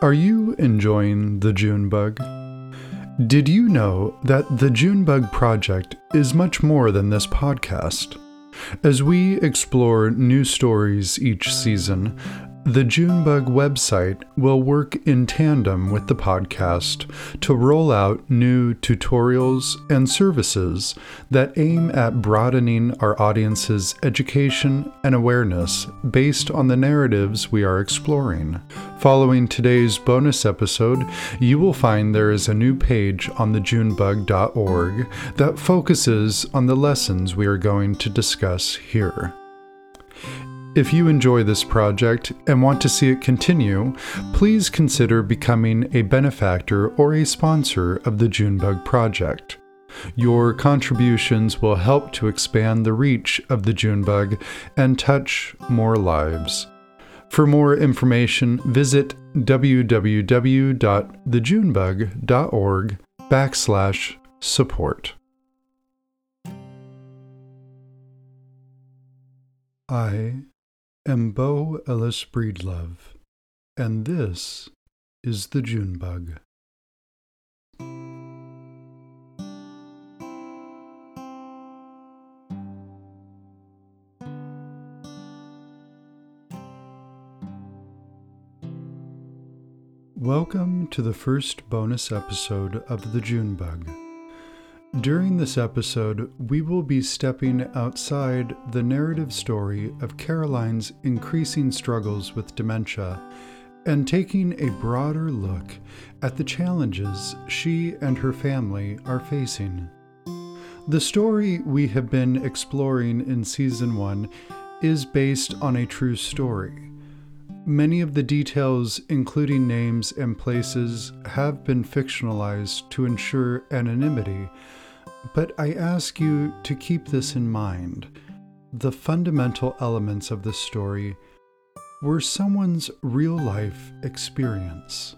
Are you enjoying the Junebug? Did you know that the Junebug Project is much more than this podcast? As we explore new stories each season, the Junebug website will work in tandem with the podcast to roll out new tutorials and services that aim at broadening our audience's education and awareness based on the narratives we are exploring. Following today's bonus episode, you will find there is a new page on the junebug.org that focuses on the lessons we are going to discuss here. If you enjoy this project and want to see it continue, please consider becoming a benefactor or a sponsor of the Junebug Project. Your contributions will help to expand the reach of the Junebug and touch more lives. For more information, visit www.thejunebug.org backslash support. I am Bo Ellis Breedlove, and this is the June Bug. Welcome to the first bonus episode of the Junebug. During this episode, we will be stepping outside the narrative story of Caroline's increasing struggles with dementia and taking a broader look at the challenges she and her family are facing. The story we have been exploring in season one is based on a true story. Many of the details, including names and places, have been fictionalized to ensure anonymity but I ask you to keep this in mind. The fundamental elements of the story were someone's real life experience.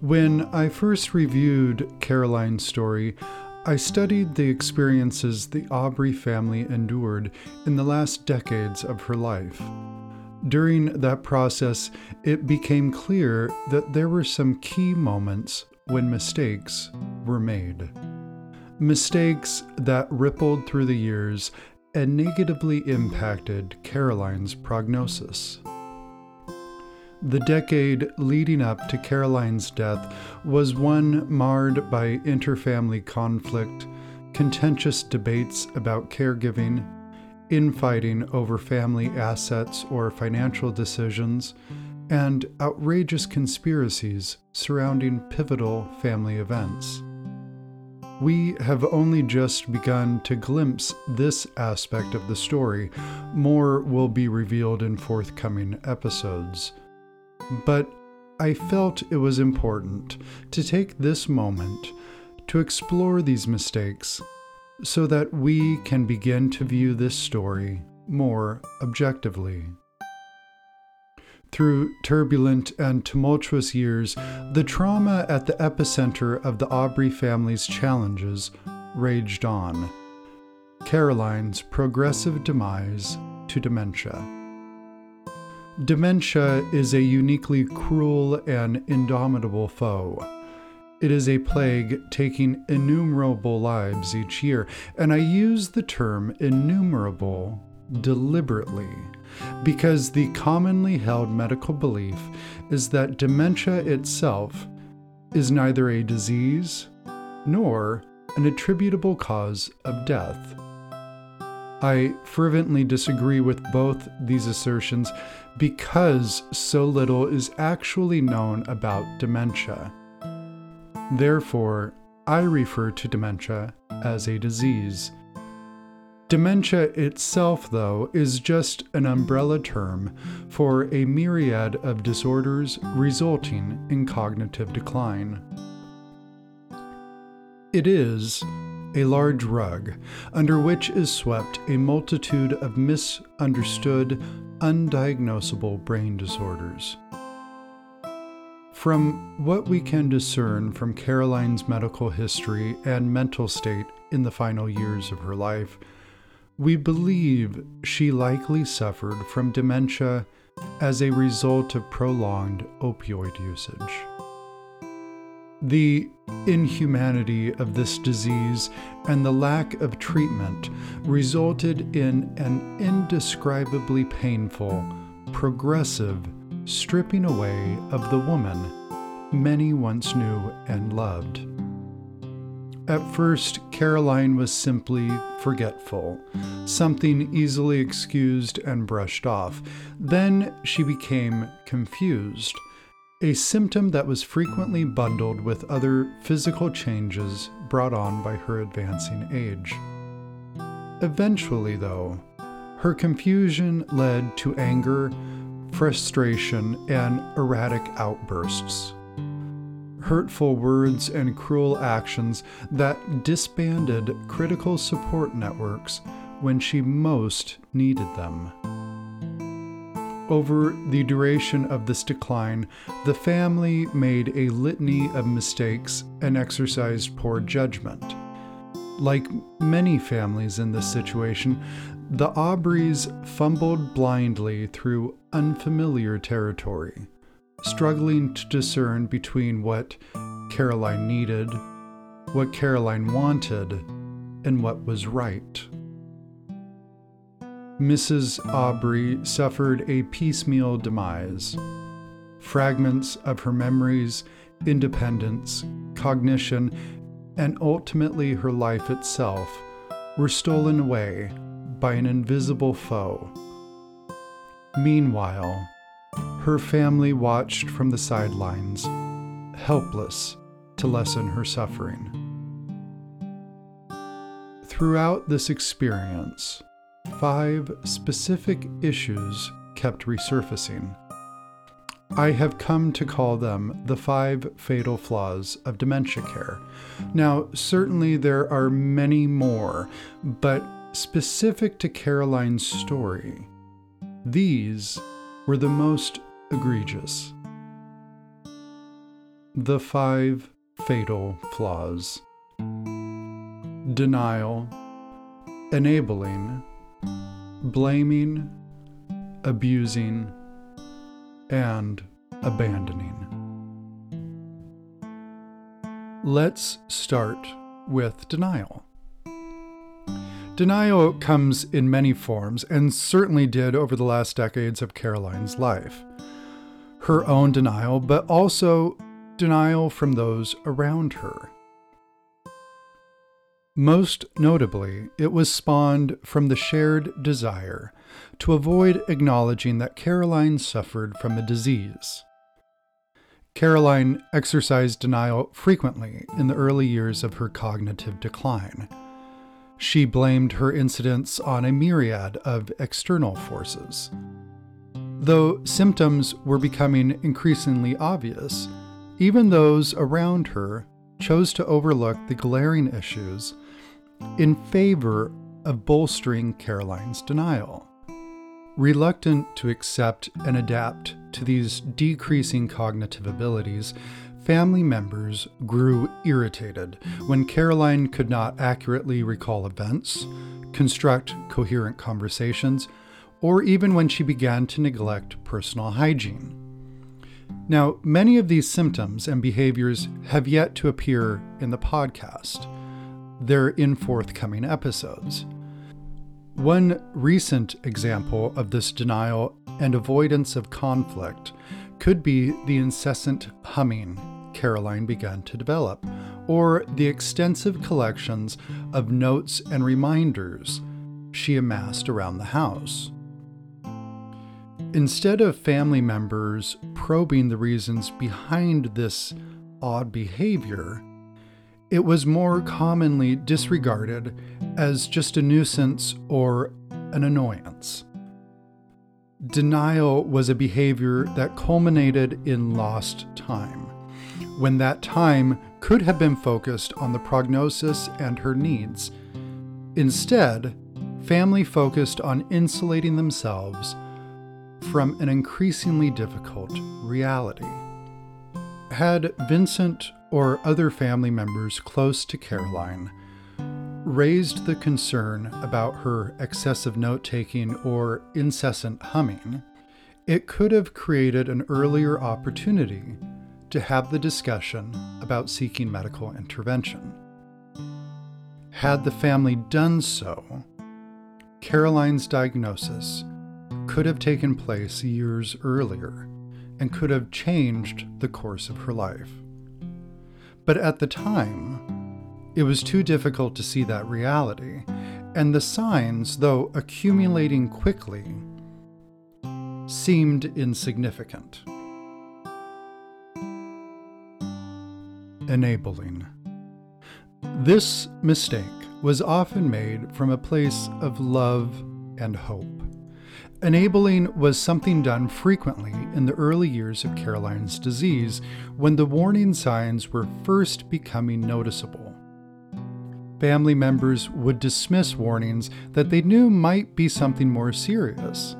When I first reviewed Caroline's story, I studied the experiences the Aubrey family endured in the last decades of her life. During that process, it became clear that there were some key moments when mistakes were made. Mistakes that rippled through the years and negatively impacted Caroline's prognosis. The decade leading up to Caroline's death was one marred by interfamily conflict, contentious debates about caregiving, infighting over family assets or financial decisions, and outrageous conspiracies surrounding pivotal family events. We have only just begun to glimpse this aspect of the story. More will be revealed in forthcoming episodes. But I felt it was important to take this moment to explore these mistakes so that we can begin to view this story more objectively. Through turbulent and tumultuous years, the trauma at the epicenter of the Aubrey family's challenges raged on. Caroline's progressive demise to dementia. Dementia is a uniquely cruel and indomitable foe. It is a plague taking innumerable lives each year, and I use the term innumerable deliberately because the commonly held medical belief is that dementia itself is neither a disease nor an attributable cause of death. I fervently disagree with both these assertions because so little is actually known about dementia. Therefore, I refer to dementia as a disease Dementia itself, though, is just an umbrella term for a myriad of disorders resulting in cognitive decline. It is a large rug under which is swept a multitude of misunderstood, undiagnosable brain disorders. From what we can discern from Caroline's medical history and mental state in the final years of her life, we believe she likely suffered from dementia as a result of prolonged opioid usage. The inhumanity of this disease and the lack of treatment resulted in an indescribably painful, progressive stripping away of the woman many once knew and loved. At first, Caroline was simply forgetful, something easily excused and brushed off. Then she became confused, a symptom that was frequently bundled with other physical changes brought on by her advancing age. Eventually, though, her confusion led to anger, frustration, and erratic outbursts hurtful words and cruel actions that disbanded critical support networks when she most needed them. Over the duration of this decline, the family made a litany of mistakes and exercised poor judgment. Like many families in this situation, the Aubreys fumbled blindly through unfamiliar territory struggling to discern between what Caroline needed, what Caroline wanted, and what was right. Mrs. Aubrey suffered a piecemeal demise. Fragments of her memories, independence, cognition, and ultimately her life itself were stolen away by an invisible foe. Meanwhile, her family watched from the sidelines, helpless to lessen her suffering. Throughout this experience, five specific issues kept resurfacing. I have come to call them the five fatal flaws of dementia care. Now, certainly there are many more, but specific to Caroline's story, these were the most egregious. The five fatal flaws denial, enabling, blaming, abusing, and abandoning. Let's start with denial. Denial comes in many forms, and certainly did over the last decades of Caroline's life her own denial, but also denial from those around her. Most notably, it was spawned from the shared desire to avoid acknowledging that Caroline suffered from a disease. Caroline exercised denial frequently in the early years of her cognitive decline. She blamed her incidents on a myriad of external forces Though symptoms were becoming increasingly obvious, even those around her chose to overlook the glaring issues in favor of bolstering Caroline's denial. Reluctant to accept and adapt to these decreasing cognitive abilities, family members grew irritated when Caroline could not accurately recall events, construct coherent conversations, or even when she began to neglect personal hygiene. Now, many of these symptoms and behaviors have yet to appear in the podcast. They're in forthcoming episodes. One recent example of this denial and avoidance of conflict could be the incessant humming Caroline began to develop, or the extensive collections of notes and reminders she amassed around the house. Instead of family members probing the reasons behind this odd behavior, it was more commonly disregarded as just a nuisance or an annoyance. Denial was a behavior that culminated in lost time, when that time could have been focused on the prognosis and her needs. Instead, family focused on insulating themselves from an increasingly difficult reality. Had Vincent or other family members close to Caroline raised the concern about her excessive note taking or incessant humming, it could have created an earlier opportunity to have the discussion about seeking medical intervention. Had the family done so, Caroline's diagnosis could have taken place years earlier and could have changed the course of her life. But at the time, it was too difficult to see that reality, and the signs, though accumulating quickly, seemed insignificant. Enabling. This mistake was often made from a place of love and hope. Enabling was something done frequently in the early years of Caroline's disease when the warning signs were first becoming noticeable. Family members would dismiss warnings that they knew might be something more serious.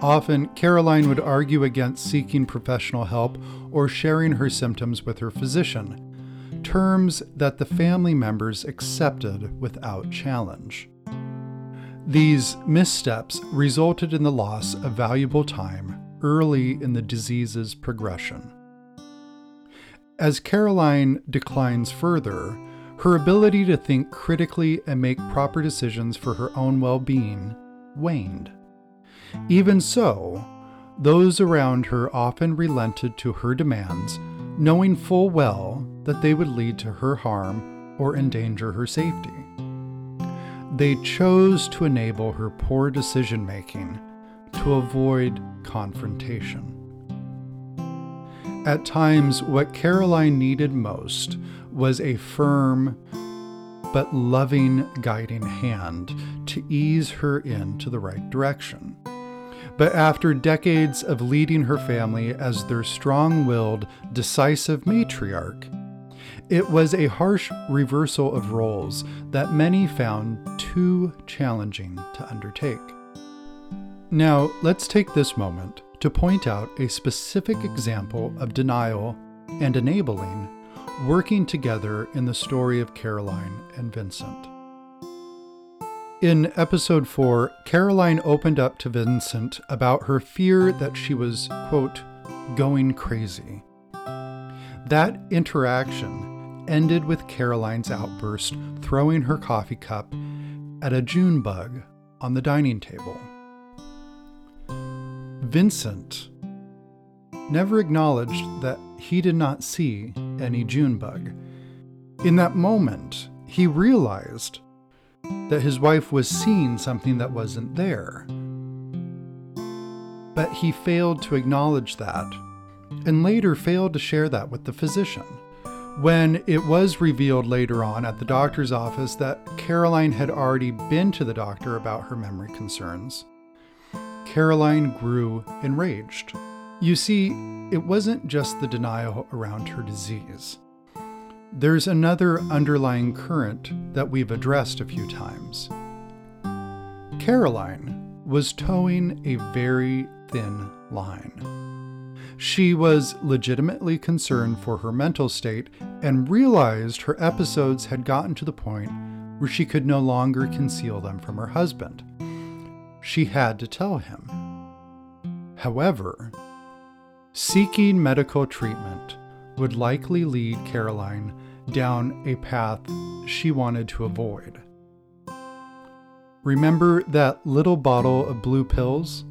Often, Caroline would argue against seeking professional help or sharing her symptoms with her physician, terms that the family members accepted without challenge. These missteps resulted in the loss of valuable time early in the disease's progression. As Caroline declines further, her ability to think critically and make proper decisions for her own well being waned. Even so, those around her often relented to her demands, knowing full well that they would lead to her harm or endanger her safety. They chose to enable her poor decision making to avoid confrontation. At times, what Caroline needed most was a firm but loving guiding hand to ease her into the right direction. But after decades of leading her family as their strong willed, decisive matriarch, it was a harsh reversal of roles that many found too challenging to undertake. Now, let's take this moment to point out a specific example of denial and enabling working together in the story of Caroline and Vincent. In episode 4, Caroline opened up to Vincent about her fear that she was, quote, going crazy. That interaction ended with Caroline's outburst throwing her coffee cup at a June bug on the dining table. Vincent never acknowledged that he did not see any June bug. In that moment, he realized that his wife was seeing something that wasn't there. But he failed to acknowledge that, and later failed to share that with the physician. When it was revealed later on at the doctor's office that Caroline had already been to the doctor about her memory concerns, Caroline grew enraged. You see, it wasn't just the denial around her disease. There's another underlying current that we've addressed a few times. Caroline was toeing a very thin line. She was legitimately concerned for her mental state and realized her episodes had gotten to the point where she could no longer conceal them from her husband. She had to tell him. However, seeking medical treatment would likely lead Caroline down a path she wanted to avoid. Remember that little bottle of blue pills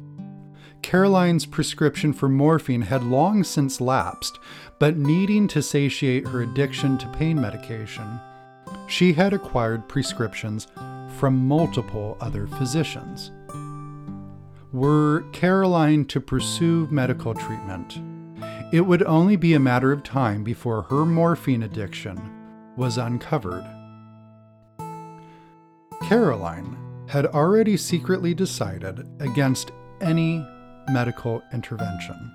Caroline's prescription for morphine had long since lapsed, but needing to satiate her addiction to pain medication, she had acquired prescriptions from multiple other physicians. Were Caroline to pursue medical treatment, it would only be a matter of time before her morphine addiction was uncovered. Caroline had already secretly decided against any medical intervention.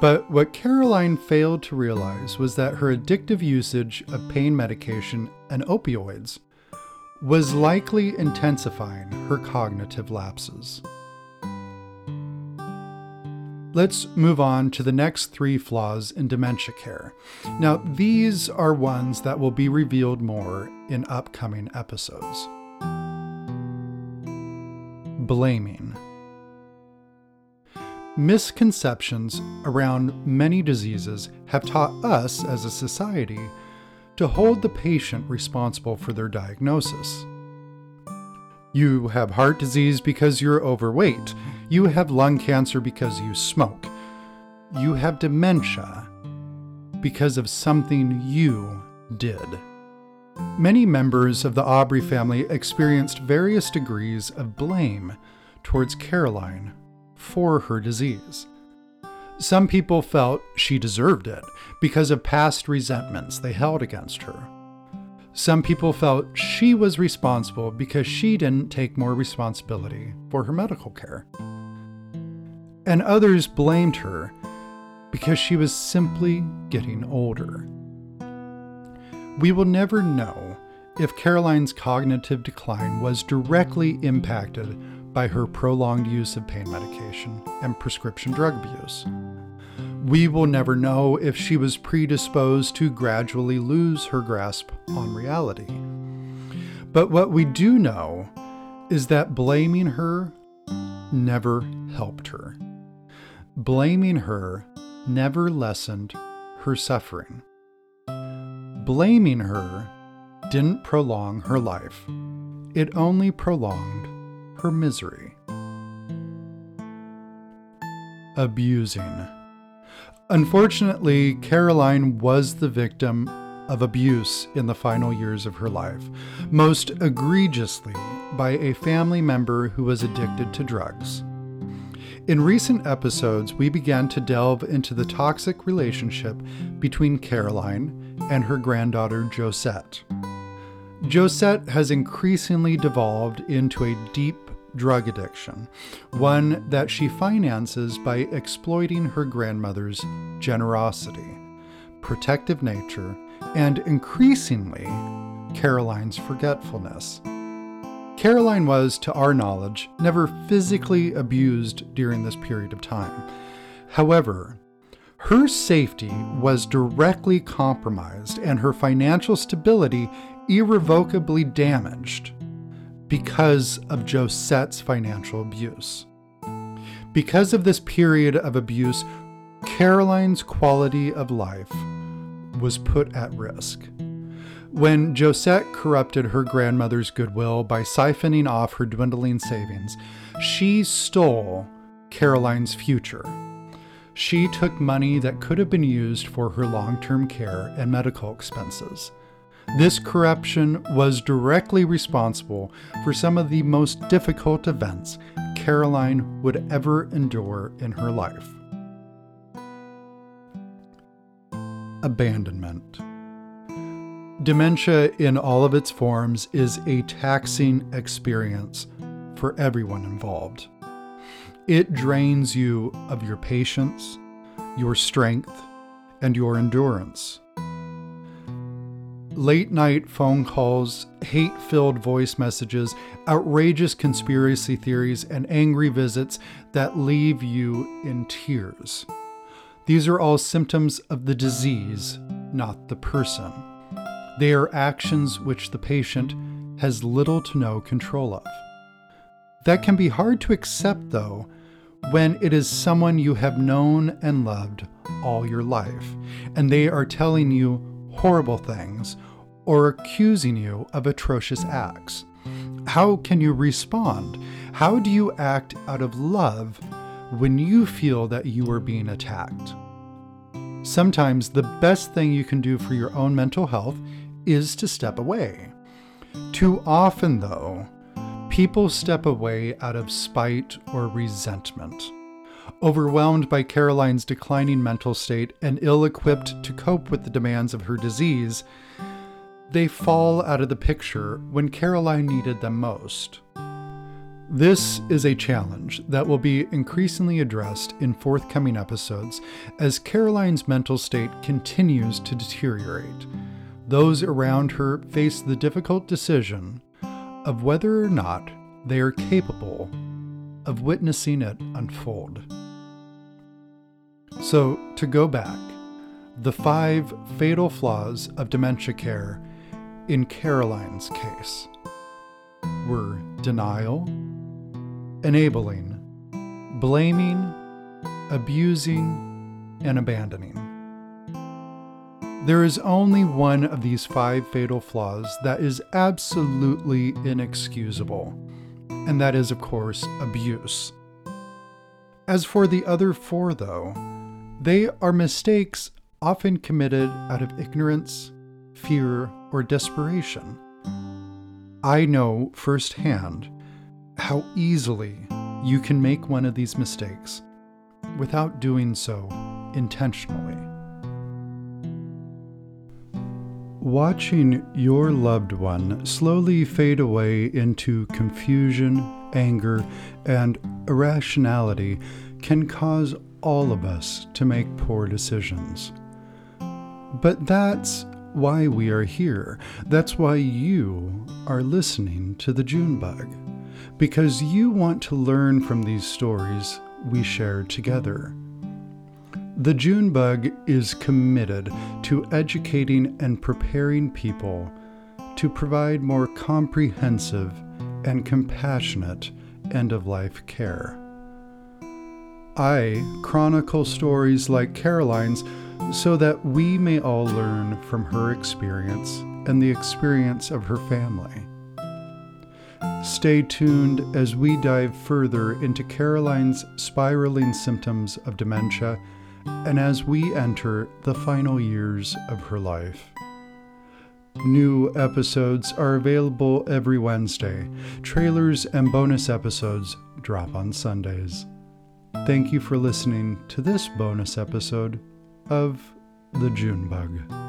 But what Caroline failed to realize was that her addictive usage of pain medication and opioids was likely intensifying her cognitive lapses. Let's move on to the next three flaws in dementia care. Now, these are ones that will be revealed more in upcoming episodes. Blaming. Misconceptions around many diseases have taught us as a society to hold the patient responsible for their diagnosis. You have heart disease because you're overweight. You have lung cancer because you smoke. You have dementia because of something you did. Many members of the Aubrey family experienced various degrees of blame towards Caroline for her disease. Some people felt she deserved it because of past resentments they held against her. Some people felt she was responsible because she didn't take more responsibility for her medical care. And others blamed her because she was simply getting older. We will never know if Caroline's cognitive decline was directly impacted by her prolonged use of pain medication and prescription drug abuse. We will never know if she was predisposed to gradually lose her grasp on reality. But what we do know is that blaming her never helped her. Blaming her never lessened her suffering. Blaming her didn't prolong her life, it only prolonged her misery. Abusing. Unfortunately, Caroline was the victim of abuse in the final years of her life, most egregiously by a family member who was addicted to drugs. In recent episodes, we began to delve into the toxic relationship between Caroline and her granddaughter Josette. Josette has increasingly devolved into a deep drug addiction, one that she finances by exploiting her grandmother's generosity, protective nature, and increasingly, Caroline's forgetfulness. Caroline was, to our knowledge, never physically abused during this period of time. However, her safety was directly compromised and her financial stability irrevocably damaged because of Josette's financial abuse. Because of this period of abuse, Caroline's quality of life was put at risk. When Josette corrupted her grandmother's goodwill by siphoning off her dwindling savings, she stole Caroline's future. She took money that could have been used for her long term care and medical expenses. This corruption was directly responsible for some of the most difficult events Caroline would ever endure in her life. Abandonment. Dementia, in all of its forms, is a taxing experience for everyone involved. It drains you of your patience, your strength, and your endurance late night phone calls, hate filled voice messages, outrageous conspiracy theories, and angry visits that leave you in tears. These are all symptoms of the disease, not the person. They are actions which the patient has little to no control of. That can be hard to accept, though, when it is someone you have known and loved all your life, and they are telling you horrible things or accusing you of atrocious acts? How can you respond? How do you act out of love when you feel that you are being attacked? Sometimes the best thing you can do for your own mental health is to step away. Too often, though, people step away out of spite or resentment. Overwhelmed by Caroline's declining mental state and ill equipped to cope with the demands of her disease, they fall out of the picture when Caroline needed them most. This is a challenge that will be increasingly addressed in forthcoming episodes as Caroline's mental state continues to deteriorate. Those around her face the difficult decision of whether or not they are capable of witnessing it unfold. So, to go back, the five fatal flaws of dementia care in Caroline's case were denial, enabling, blaming, abusing, and abandoning. There is only one of these five fatal flaws that is absolutely inexcusable, and that is, of course, abuse. As for the other four, though, they are mistakes often committed out of ignorance, fear, or desperation. I know firsthand how easily you can make one of these mistakes without doing so intentionally. Watching your loved one slowly fade away into confusion, anger, and irrationality can cause all of us to make poor decisions. But that's why we are here. That's why you are listening to the June Bug. Because you want to learn from these stories we share together. The June Bug is committed to educating and preparing people to provide more comprehensive and compassionate end of life care. I chronicle stories like Caroline's so that we may all learn from her experience and the experience of her family. Stay tuned as we dive further into Caroline's spiraling symptoms of dementia and as we enter the final years of her life. New episodes are available every Wednesday. Trailers and bonus episodes drop on Sundays. Thank you for listening to this bonus episode of The June Bug.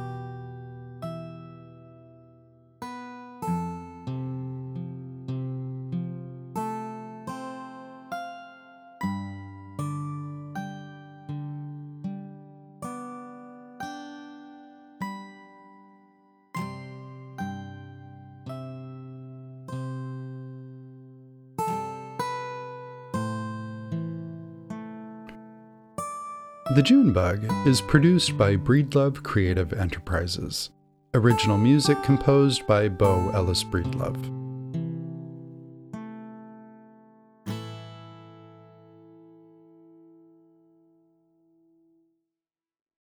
The June Bug is produced by Breedlove Creative Enterprises. Original music composed by Bo Ellis Breedlove.